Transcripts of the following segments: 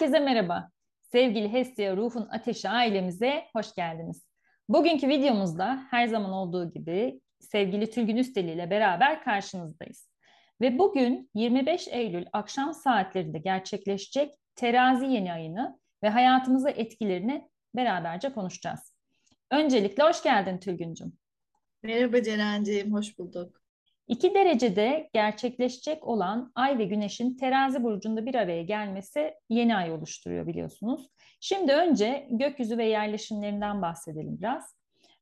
Herkese merhaba. Sevgili Hestia Ruhun Ateşi ailemize hoş geldiniz. Bugünkü videomuzda her zaman olduğu gibi sevgili Tülgün Üsteli ile beraber karşınızdayız. Ve bugün 25 Eylül akşam saatlerinde gerçekleşecek terazi yeni ayını ve hayatımıza etkilerini beraberce konuşacağız. Öncelikle hoş geldin Tülgüncüm. Merhaba Ceren'ciğim, hoş bulduk. 2 derecede gerçekleşecek olan Ay ve Güneş'in terazi burcunda bir araya gelmesi yeni ay oluşturuyor biliyorsunuz. Şimdi önce gökyüzü ve yerleşimlerinden bahsedelim biraz.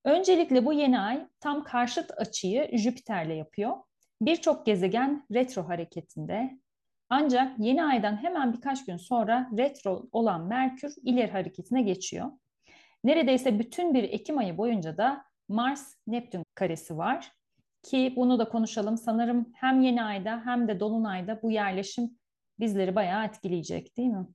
Öncelikle bu yeni ay tam karşıt açıyı Jüpiter'le yapıyor. Birçok gezegen retro hareketinde. Ancak yeni aydan hemen birkaç gün sonra retro olan Merkür ileri hareketine geçiyor. Neredeyse bütün bir Ekim ayı boyunca da Mars-Neptün karesi var ki bunu da konuşalım. Sanırım hem yeni ayda hem de dolunayda bu yerleşim bizleri bayağı etkileyecek değil mi?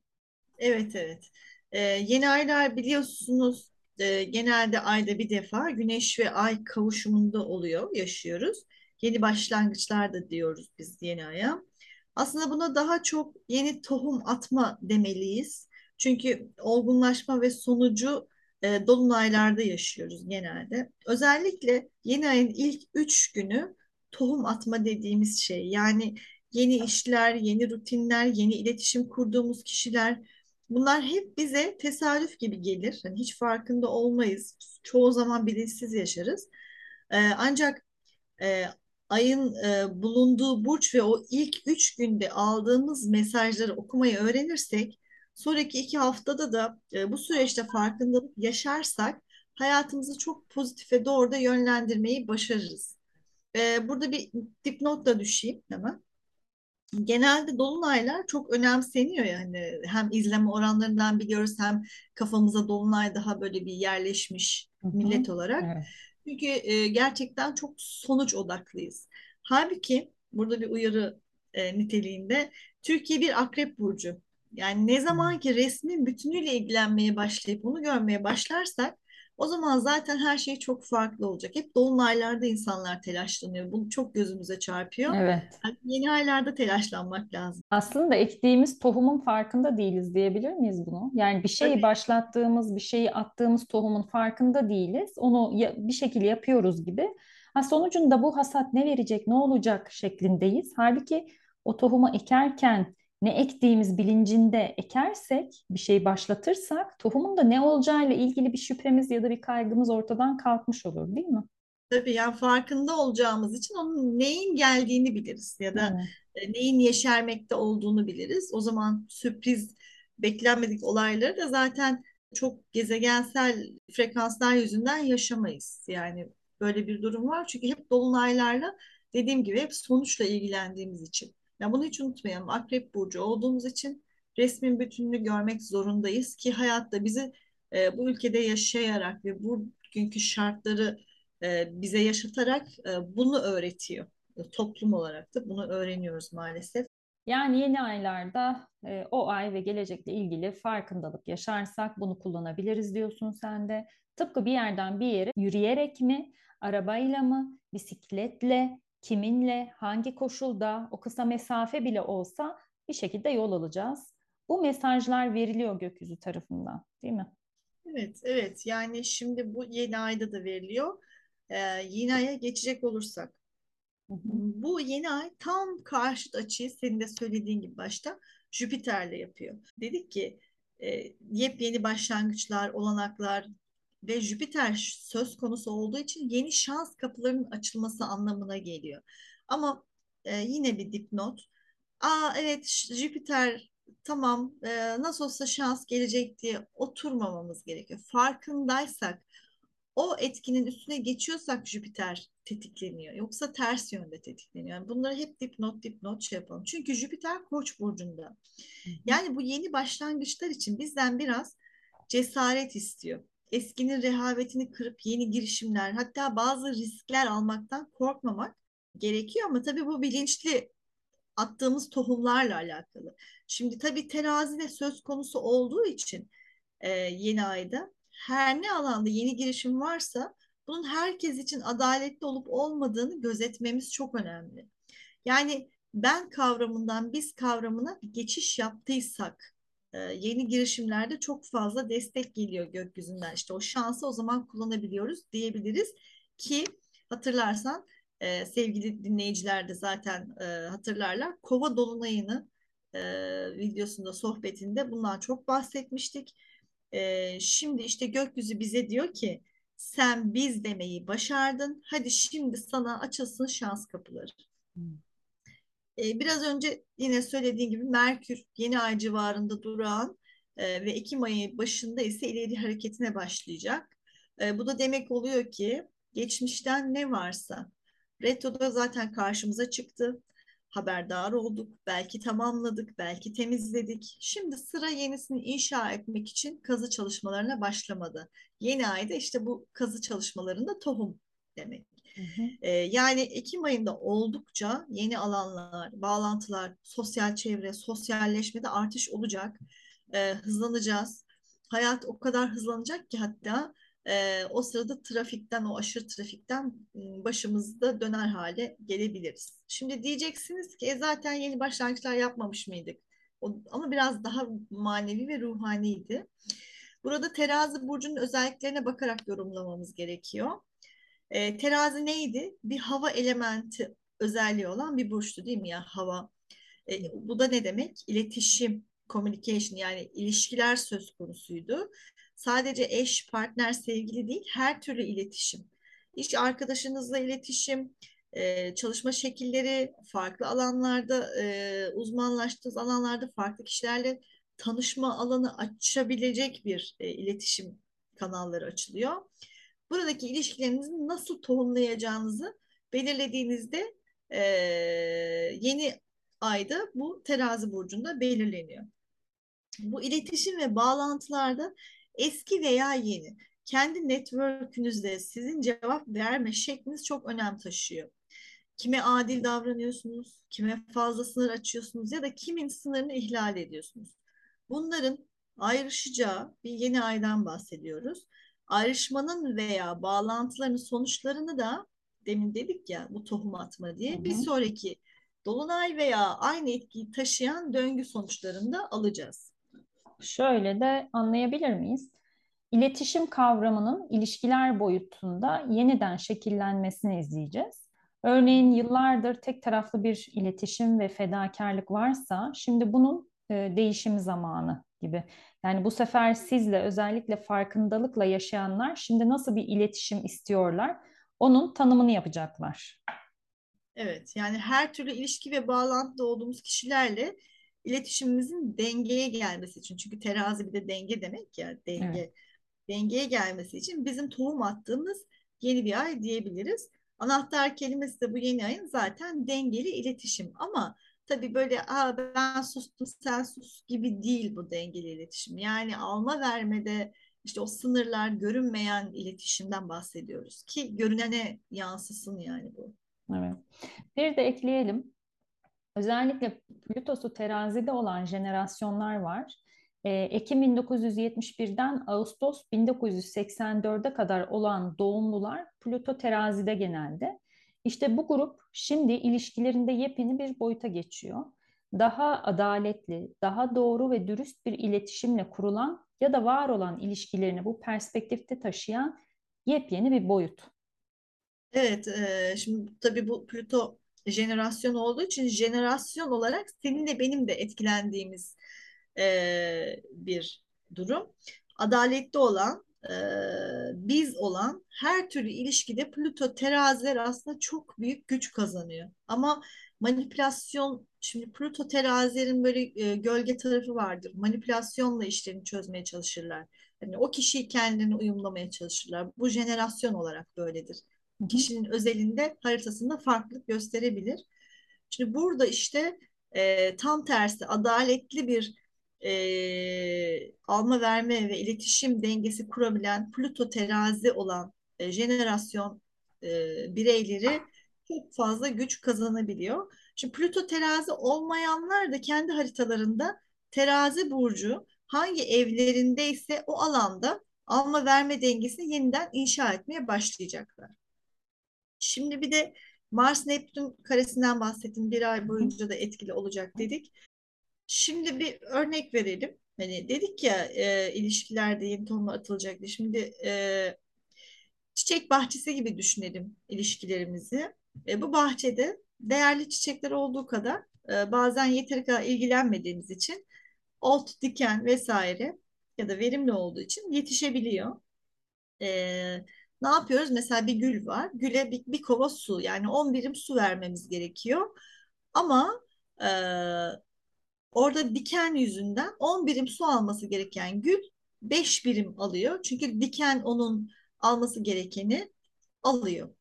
Evet evet. Ee, yeni aylar biliyorsunuz e, genelde ayda bir defa güneş ve ay kavuşumunda oluyor, yaşıyoruz. Yeni başlangıçlar da diyoruz biz yeni aya. Aslında buna daha çok yeni tohum atma demeliyiz. Çünkü olgunlaşma ve sonucu e, dolunaylarda yaşıyoruz genelde. Özellikle yeni ayın ilk üç günü tohum atma dediğimiz şey. Yani yeni işler, yeni rutinler, yeni iletişim kurduğumuz kişiler bunlar hep bize tesadüf gibi gelir. Yani hiç farkında olmayız. Çoğu zaman bilinçsiz yaşarız. E, ancak e, ayın e, bulunduğu burç ve o ilk üç günde aldığımız mesajları okumayı öğrenirsek Sonraki iki haftada da e, bu süreçte farkındalık yaşarsak hayatımızı çok pozitife doğru da yönlendirmeyi başarırız. E, burada bir dipnot da düşeyim hemen. Genelde dolunaylar çok önemseniyor yani hem izleme oranlarından biliyoruz hem kafamıza dolunay daha böyle bir yerleşmiş millet olarak. Evet. Çünkü e, gerçekten çok sonuç odaklıyız. Halbuki burada bir uyarı e, niteliğinde Türkiye bir akrep burcu. Yani ne zaman ki resmin bütünüyle ilgilenmeye başlayıp onu görmeye başlarsak o zaman zaten her şey çok farklı olacak. Hep dolunaylarda insanlar telaşlanıyor. Bunu çok gözümüze çarpıyor. Evet. Yani yeni aylarda telaşlanmak lazım. Aslında ektiğimiz tohumun farkında değiliz diyebilir miyiz bunu? Yani bir şeyi Tabii. başlattığımız, bir şeyi attığımız tohumun farkında değiliz. Onu bir şekilde yapıyoruz gibi. Ha sonucunda bu hasat ne verecek, ne olacak şeklindeyiz. Halbuki o tohumu ekerken ne ektiğimiz bilincinde ekersek, bir şey başlatırsak tohumun da ne olacağıyla ilgili bir şüphemiz ya da bir kaygımız ortadan kalkmış olur değil mi? Tabii yani farkında olacağımız için onun neyin geldiğini biliriz ya da evet. E, neyin yeşermekte olduğunu biliriz. O zaman sürpriz beklenmedik olayları da zaten çok gezegensel frekanslar yüzünden yaşamayız. Yani böyle bir durum var çünkü hep dolunaylarla dediğim gibi hep sonuçla ilgilendiğimiz için. Ya bunu hiç unutmayalım. Akrep burcu olduğumuz için resmin bütününü görmek zorundayız ki hayatta bizi e, bu ülkede yaşayarak ve bugünkü şartları e, bize yaşatarak e, bunu öğretiyor. Toplum olarak da bunu öğreniyoruz maalesef. Yani yeni aylarda e, o ay ve gelecekle ilgili farkındalık yaşarsak bunu kullanabiliriz diyorsun sen de. Tıpkı bir yerden bir yere yürüyerek mi, arabayla mı, bisikletle, kiminle, hangi koşulda, o kısa mesafe bile olsa bir şekilde yol alacağız. Bu mesajlar veriliyor gökyüzü tarafından, değil mi? Evet, evet. Yani şimdi bu yeni ayda da veriliyor. Ee, yeni aya geçecek olursak. Hı hı. Bu yeni ay tam karşıt açıyı senin de söylediğin gibi başta Jüpiter'le yapıyor. Dedik ki e, yepyeni başlangıçlar, olanaklar, ve Jüpiter söz konusu olduğu için yeni şans kapılarının açılması anlamına geliyor. Ama e, yine bir dipnot. Aa evet Jüpiter tamam e, nasıl olsa şans gelecek diye oturmamamız gerekiyor. Farkındaysak o etkinin üstüne geçiyorsak Jüpiter tetikleniyor. Yoksa ters yönde tetikleniyor. Yani bunları hep dipnot dipnot şey yapalım. Çünkü Jüpiter Koç burcunda. Yani bu yeni başlangıçlar için bizden biraz cesaret istiyor eskinin rehavetini kırıp yeni girişimler hatta bazı riskler almaktan korkmamak gerekiyor ama tabii bu bilinçli attığımız tohumlarla alakalı. Şimdi tabii terazide söz konusu olduğu için e, yeni ayda her ne alanda yeni girişim varsa bunun herkes için adaletli olup olmadığını gözetmemiz çok önemli. Yani ben kavramından biz kavramına geçiş yaptıysak yeni girişimlerde çok fazla destek geliyor gökyüzünden. İşte o şansı o zaman kullanabiliyoruz diyebiliriz ki hatırlarsan e, sevgili dinleyiciler de zaten e, hatırlarlar. Kova dolunayını e, videosunda sohbetinde bundan çok bahsetmiştik. E, şimdi işte gökyüzü bize diyor ki sen biz demeyi başardın. Hadi şimdi sana açılsın şans kapıları. Hmm. E, biraz önce yine söylediğim gibi Merkür yeni ay civarında durağan e, ve Ekim ayı başında ise ileri hareketine başlayacak. E, bu da demek oluyor ki geçmişten ne varsa retroda zaten karşımıza çıktı. Haberdar olduk, belki tamamladık, belki temizledik. Şimdi sıra yenisini inşa etmek için kazı çalışmalarına başlamadı. Yeni ayda işte bu kazı çalışmalarında tohum demek. Hı hı. Ee, yani Ekim ayında oldukça yeni alanlar, bağlantılar, sosyal çevre, sosyalleşmede artış olacak. Ee, hızlanacağız. Hayat o kadar hızlanacak ki hatta e, o sırada trafikten, o aşırı trafikten başımızda döner hale gelebiliriz. Şimdi diyeceksiniz ki e, zaten yeni başlangıçlar yapmamış mıydık? O, ama biraz daha manevi ve ruhaniydi. Burada terazi burcunun özelliklerine bakarak yorumlamamız gerekiyor. E, terazi neydi? Bir hava elementi özelliği olan bir burçtu değil mi ya hava? E, bu da ne demek? İletişim, communication yani ilişkiler söz konusuydu. Sadece eş, partner, sevgili değil her türlü iletişim. İş arkadaşınızla iletişim, e, çalışma şekilleri, farklı alanlarda, e, uzmanlaştığınız alanlarda farklı kişilerle tanışma alanı açabilecek bir e, iletişim kanalları açılıyor buradaki ilişkilerinizi nasıl tohumlayacağınızı belirlediğinizde e, yeni ayda bu terazi burcunda belirleniyor. Bu iletişim ve bağlantılarda eski veya yeni kendi network'ünüzde sizin cevap verme şekliniz çok önem taşıyor. Kime adil davranıyorsunuz, kime fazla sınır açıyorsunuz ya da kimin sınırını ihlal ediyorsunuz. Bunların ayrışacağı bir yeni aydan bahsediyoruz ayrışmanın veya bağlantıların sonuçlarını da demin dedik ya bu tohum atma diye Hı-hı. bir sonraki dolunay veya aynı etkiyi taşıyan döngü sonuçlarında alacağız. Şöyle de anlayabilir miyiz? İletişim kavramının ilişkiler boyutunda yeniden şekillenmesini izleyeceğiz. Örneğin yıllardır tek taraflı bir iletişim ve fedakarlık varsa şimdi bunun e, değişim zamanı gibi. Yani bu sefer sizle özellikle farkındalıkla yaşayanlar şimdi nasıl bir iletişim istiyorlar? Onun tanımını yapacaklar. Evet, yani her türlü ilişki ve bağlantıda olduğumuz kişilerle iletişimimizin dengeye gelmesi için. Çünkü terazi bir de denge demek ya, denge. Evet. Dengeye gelmesi için bizim tohum attığımız yeni bir ay diyebiliriz. Anahtar kelimesi de bu yeni ayın zaten dengeli iletişim. Ama Tabii böyle Aa, ben sustum sen sus gibi değil bu dengeli iletişim. Yani alma vermede işte o sınırlar görünmeyen iletişimden bahsediyoruz ki görünene yansısın yani bu. Evet. Bir de ekleyelim. Özellikle Plütosu terazide olan jenerasyonlar var. Ekim 1971'den Ağustos 1984'e kadar olan doğumlular Plüto terazide genelde. İşte bu grup şimdi ilişkilerinde yepyeni bir boyuta geçiyor. Daha adaletli, daha doğru ve dürüst bir iletişimle kurulan ya da var olan ilişkilerini bu perspektifte taşıyan yepyeni bir boyut. Evet, e, şimdi tabii bu Plüto jenerasyon olduğu için jenerasyon olarak senin de benim de etkilendiğimiz e, bir durum. Adaletli olan, e, biz olan her türlü ilişkide Plüto teraziler aslında çok büyük güç kazanıyor. Ama manipülasyon, şimdi Plüto terazilerin böyle e, gölge tarafı vardır. Manipülasyonla işlerini çözmeye çalışırlar. Yani o kişiyi kendine uyumlamaya çalışırlar. Bu jenerasyon olarak böyledir. Kişinin özelinde haritasında farklılık gösterebilir. Şimdi burada işte e, tam tersi adaletli bir e, alma verme ve iletişim dengesi kurabilen Plüto terazi olan e, jenerasyon e, bireyleri çok fazla güç kazanabiliyor. Şimdi Plüto terazi olmayanlar da kendi haritalarında terazi burcu hangi evlerindeyse o alanda alma verme dengesini yeniden inşa etmeye başlayacaklar. Şimdi bir de Mars Neptün karesinden bahsettim. Bir ay boyunca da etkili olacak dedik. Şimdi bir örnek verelim. Hani dedik ya e, ilişkilerde yeni tohum atılacaktı. Şimdi e, çiçek bahçesi gibi düşünelim ilişkilerimizi. E, bu bahçede değerli çiçekler olduğu kadar e, bazen yeteri kadar ilgilenmediğimiz için ot, diken vesaire ya da verimli olduğu için yetişebiliyor. E, ne yapıyoruz? Mesela bir gül var. Güle bir, bir kova su yani 10 birim su vermemiz gerekiyor. Ama e, orada diken yüzünden 10 birim su alması gereken gül 5 birim alıyor. Çünkü diken onun alması gerekeni alıyor.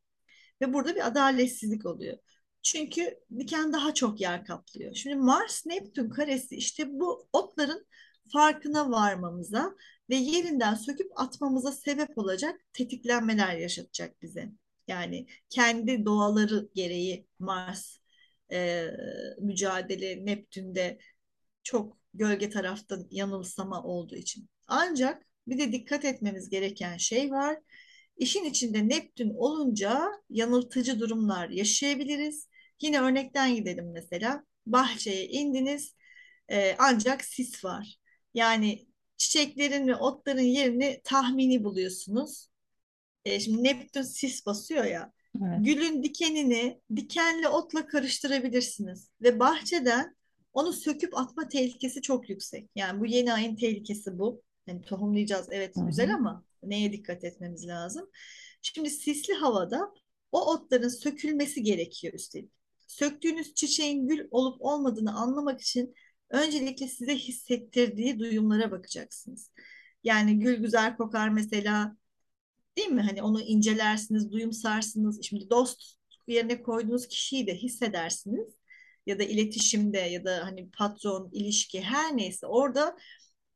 Ve burada bir adaletsizlik oluyor. Çünkü diken daha çok yer kaplıyor. Şimdi Mars Neptün karesi işte bu otların farkına varmamıza ve yerinden söküp atmamıza sebep olacak tetiklenmeler yaşatacak bize. Yani kendi doğaları gereği Mars e, mücadele Neptün'de çok gölge taraftan yanılsama olduğu için. Ancak bir de dikkat etmemiz gereken şey var. İşin içinde Neptün olunca yanıltıcı durumlar yaşayabiliriz. Yine örnekten gidelim mesela. Bahçeye indiniz e, ancak sis var. Yani çiçeklerin ve otların yerini tahmini buluyorsunuz. E, şimdi Neptün sis basıyor ya. Evet. Gülün dikenini dikenli otla karıştırabilirsiniz. Ve bahçeden onu söküp atma tehlikesi çok yüksek. Yani bu yeni ayın tehlikesi bu. Yani tohumlayacağız evet Hı hı. güzel ama neye dikkat etmemiz lazım? Şimdi sisli havada o otların sökülmesi gerekiyor üstelik. Söktüğünüz çiçeğin gül olup olmadığını anlamak için öncelikle size hissettirdiği duyumlara bakacaksınız. Yani gül güzel kokar mesela değil mi? Hani onu incelersiniz, duyumsarsınız. Şimdi dost yerine koyduğunuz kişiyi de hissedersiniz. Ya da iletişimde ya da hani patron, ilişki her neyse orada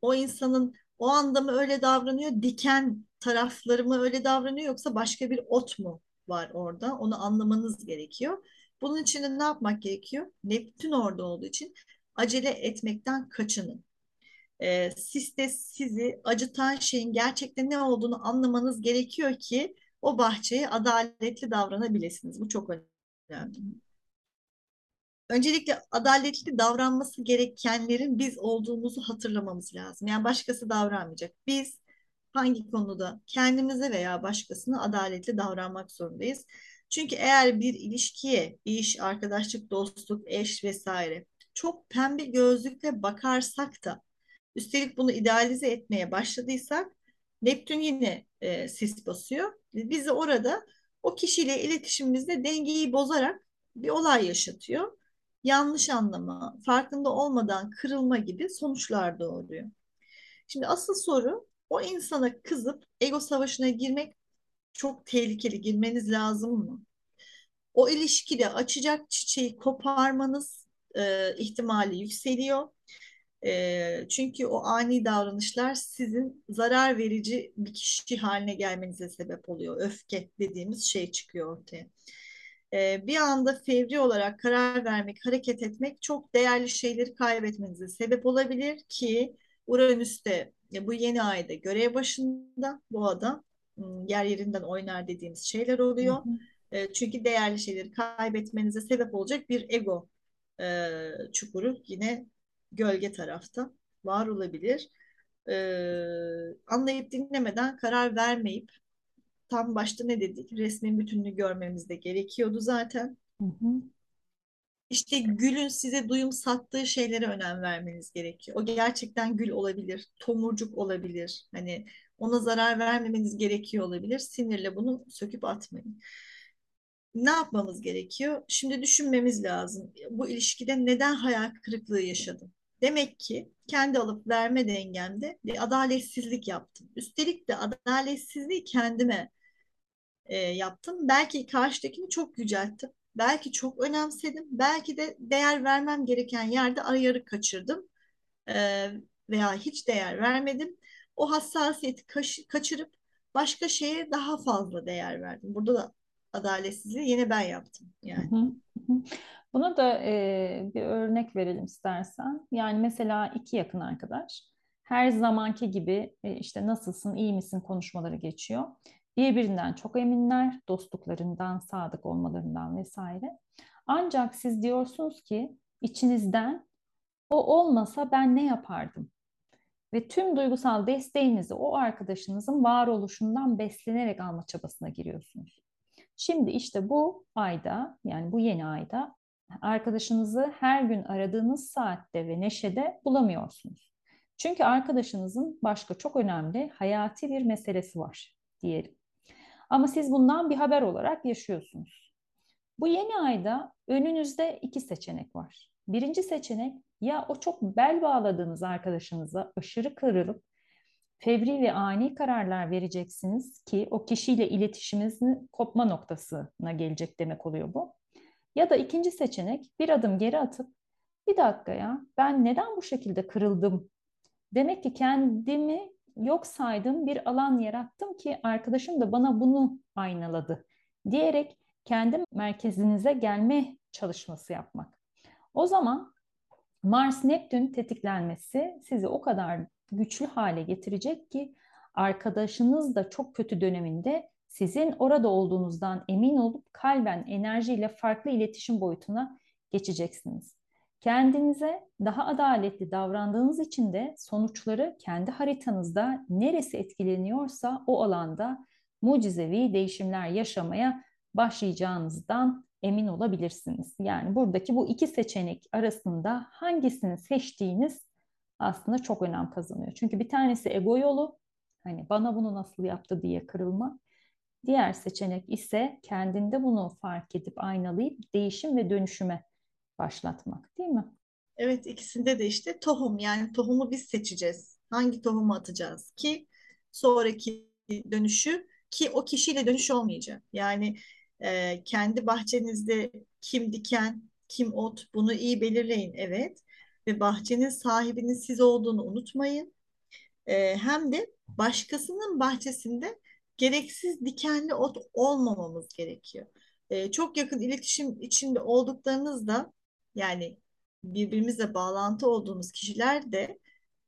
o insanın o anda mı öyle davranıyor, diken tarafları mı öyle davranıyor yoksa başka bir ot mu var orada? Onu anlamanız gerekiyor. Bunun için de ne yapmak gerekiyor? Neptün orada olduğu için acele etmekten kaçının. E, siz de sizi acıtan şeyin gerçekten ne olduğunu anlamanız gerekiyor ki o bahçeye adaletli davranabilirsiniz. Bu çok önemli. Öncelikle adaletli davranması gerekenlerin biz olduğumuzu hatırlamamız lazım. Yani başkası davranmayacak. Biz hangi konuda kendimize veya başkasına adaletli davranmak zorundayız. Çünkü eğer bir ilişkiye, iş, arkadaşlık, dostluk, eş vesaire çok pembe gözlükle bakarsak da üstelik bunu idealize etmeye başladıysak Neptün yine e, sis basıyor. Bizi orada o kişiyle iletişimimizde dengeyi bozarak bir olay yaşatıyor. Yanlış anlama, farkında olmadan kırılma gibi sonuçlar doğuruyor. Şimdi asıl soru o insana kızıp ego savaşına girmek çok tehlikeli. Girmeniz lazım mı? O ilişkide açacak çiçeği koparmanız e, ihtimali yükseliyor. E, çünkü o ani davranışlar sizin zarar verici bir kişi haline gelmenize sebep oluyor. Öfke dediğimiz şey çıkıyor ortaya. E, bir anda fevri olarak karar vermek, hareket etmek çok değerli şeyleri kaybetmenize sebep olabilir ki Uranüs'te bu yeni ayda görev başında bu adam yer yerinden oynar dediğimiz şeyler oluyor. Hı hı. E, çünkü değerli şeyleri kaybetmenize sebep olacak bir ego e, çukuru yine gölge tarafta var olabilir. E, anlayıp dinlemeden karar vermeyip tam başta ne dedik? Resmin bütününü görmemiz de gerekiyordu zaten. Hı hı. İşte gülün size duyum sattığı şeylere önem vermeniz gerekiyor. O gerçekten gül olabilir, tomurcuk olabilir. Hani ona zarar vermemeniz gerekiyor olabilir. Sinirle bunu söküp atmayın. Ne yapmamız gerekiyor? Şimdi düşünmemiz lazım. Bu ilişkide neden hayal kırıklığı yaşadım? Demek ki kendi alıp verme dengemde bir adaletsizlik yaptım. Üstelik de adaletsizliği kendime e, yaptım. Belki karşıdakini çok yücelttim. Belki çok önemsedim. Belki de değer vermem gereken yerde ayarı kaçırdım. E, veya hiç değer vermedim. O hassasiyeti kaş- kaçırıp başka şeye daha fazla değer verdim. Burada da adaletsizliği yine ben yaptım yani. Buna da e, bir örnek verelim istersen. Yani mesela iki yakın arkadaş her zamanki gibi e, işte nasılsın, iyi misin konuşmaları geçiyor. Birbirinden çok eminler, dostluklarından, sadık olmalarından vesaire. Ancak siz diyorsunuz ki içinizden o olmasa ben ne yapardım? ve tüm duygusal desteğinizi o arkadaşınızın varoluşundan beslenerek alma çabasına giriyorsunuz. Şimdi işte bu ayda yani bu yeni ayda arkadaşınızı her gün aradığınız saatte ve neşede bulamıyorsunuz. Çünkü arkadaşınızın başka çok önemli hayati bir meselesi var diyelim. Ama siz bundan bir haber olarak yaşıyorsunuz. Bu yeni ayda önünüzde iki seçenek var. Birinci seçenek ya o çok bel bağladığınız arkadaşınıza aşırı kırılıp fevri ve ani kararlar vereceksiniz ki o kişiyle iletişiminizin kopma noktasına gelecek demek oluyor bu. Ya da ikinci seçenek bir adım geri atıp bir dakika ya ben neden bu şekilde kırıldım? Demek ki kendimi yok saydığım bir alan yarattım ki arkadaşım da bana bunu aynaladı diyerek kendi merkezinize gelme çalışması yapmak. O zaman Mars Neptün tetiklenmesi sizi o kadar güçlü hale getirecek ki arkadaşınız da çok kötü döneminde sizin orada olduğunuzdan emin olup kalben enerjiyle farklı iletişim boyutuna geçeceksiniz. Kendinize daha adaletli davrandığınız için de sonuçları kendi haritanızda neresi etkileniyorsa o alanda mucizevi değişimler yaşamaya başlayacağınızdan emin olabilirsiniz. Yani buradaki bu iki seçenek arasında hangisini seçtiğiniz aslında çok önem kazanıyor. Çünkü bir tanesi ego yolu, hani bana bunu nasıl yaptı diye kırılma. Diğer seçenek ise kendinde bunu fark edip aynalayıp değişim ve dönüşüme başlatmak değil mi? Evet ikisinde de işte tohum yani tohumu biz seçeceğiz. Hangi tohumu atacağız ki sonraki dönüşü ki o kişiyle dönüş olmayacak. Yani e, kendi bahçenizde kim diken, kim ot bunu iyi belirleyin evet. Ve bahçenin sahibinin siz olduğunu unutmayın. E, hem de başkasının bahçesinde gereksiz dikenli ot olmamamız gerekiyor. E, çok yakın iletişim içinde olduklarınızda yani birbirimizle bağlantı olduğumuz kişiler de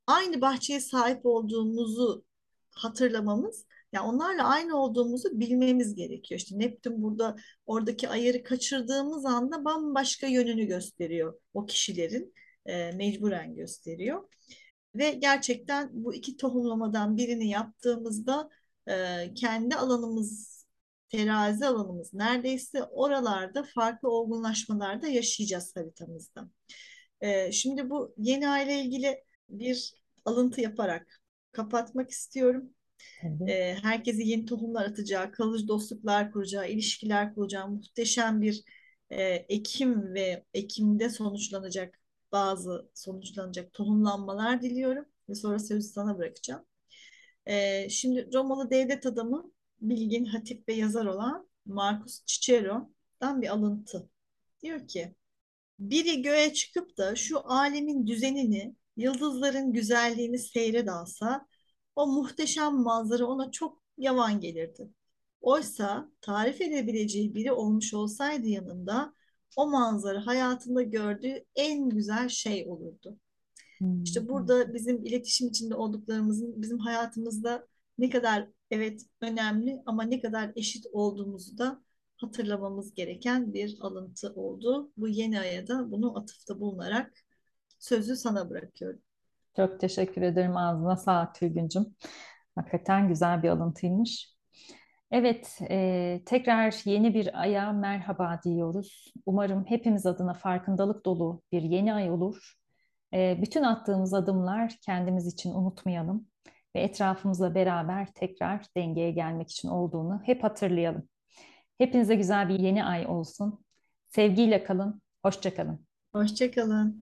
aynı bahçeye sahip olduğumuzu hatırlamamız yani onlarla aynı olduğumuzu bilmemiz gerekiyor. İşte Neptün burada oradaki ayarı kaçırdığımız anda bambaşka yönünü gösteriyor o kişilerin e, mecburen gösteriyor. Ve gerçekten bu iki tohumlamadan birini yaptığımızda e, kendi alanımız terazi alanımız neredeyse oralarda farklı olgunlaşmalarda yaşayacağız haritamızda. E, şimdi bu yeni aile ilgili bir alıntı yaparak kapatmak istiyorum. E, herkesi yeni tohumlar atacağı, kalıcı dostluklar kuracağı, ilişkiler kuracağı muhteşem bir e, Ekim ve Ekim'de sonuçlanacak bazı sonuçlanacak tohumlanmalar diliyorum ve sonra sözü sana bırakacağım. E, şimdi Romalı devlet adamı, bilgin, hatip ve yazar olan Marcus Cicero'dan bir alıntı. Diyor ki, biri göğe çıkıp da şu alemin düzenini, yıldızların güzelliğini seyre dalsa, o muhteşem manzara ona çok yavan gelirdi. Oysa tarif edebileceği biri olmuş olsaydı yanında o manzara hayatında gördüğü en güzel şey olurdu. Hmm. İşte burada bizim iletişim içinde olduklarımızın bizim hayatımızda ne kadar evet önemli ama ne kadar eşit olduğumuzu da hatırlamamız gereken bir alıntı oldu. Bu yeni aya da bunu atıfta bulunarak sözü sana bırakıyorum. Çok teşekkür ederim ağzına sağlık Tülgüncüm. Hakikaten güzel bir alıntıymış. Evet, e, tekrar yeni bir aya merhaba diyoruz. Umarım hepimiz adına farkındalık dolu bir yeni ay olur. E, bütün attığımız adımlar kendimiz için unutmayalım ve etrafımızla beraber tekrar dengeye gelmek için olduğunu hep hatırlayalım. Hepinize güzel bir yeni ay olsun. Sevgiyle kalın, hoşça kalın. Hoşça kalın.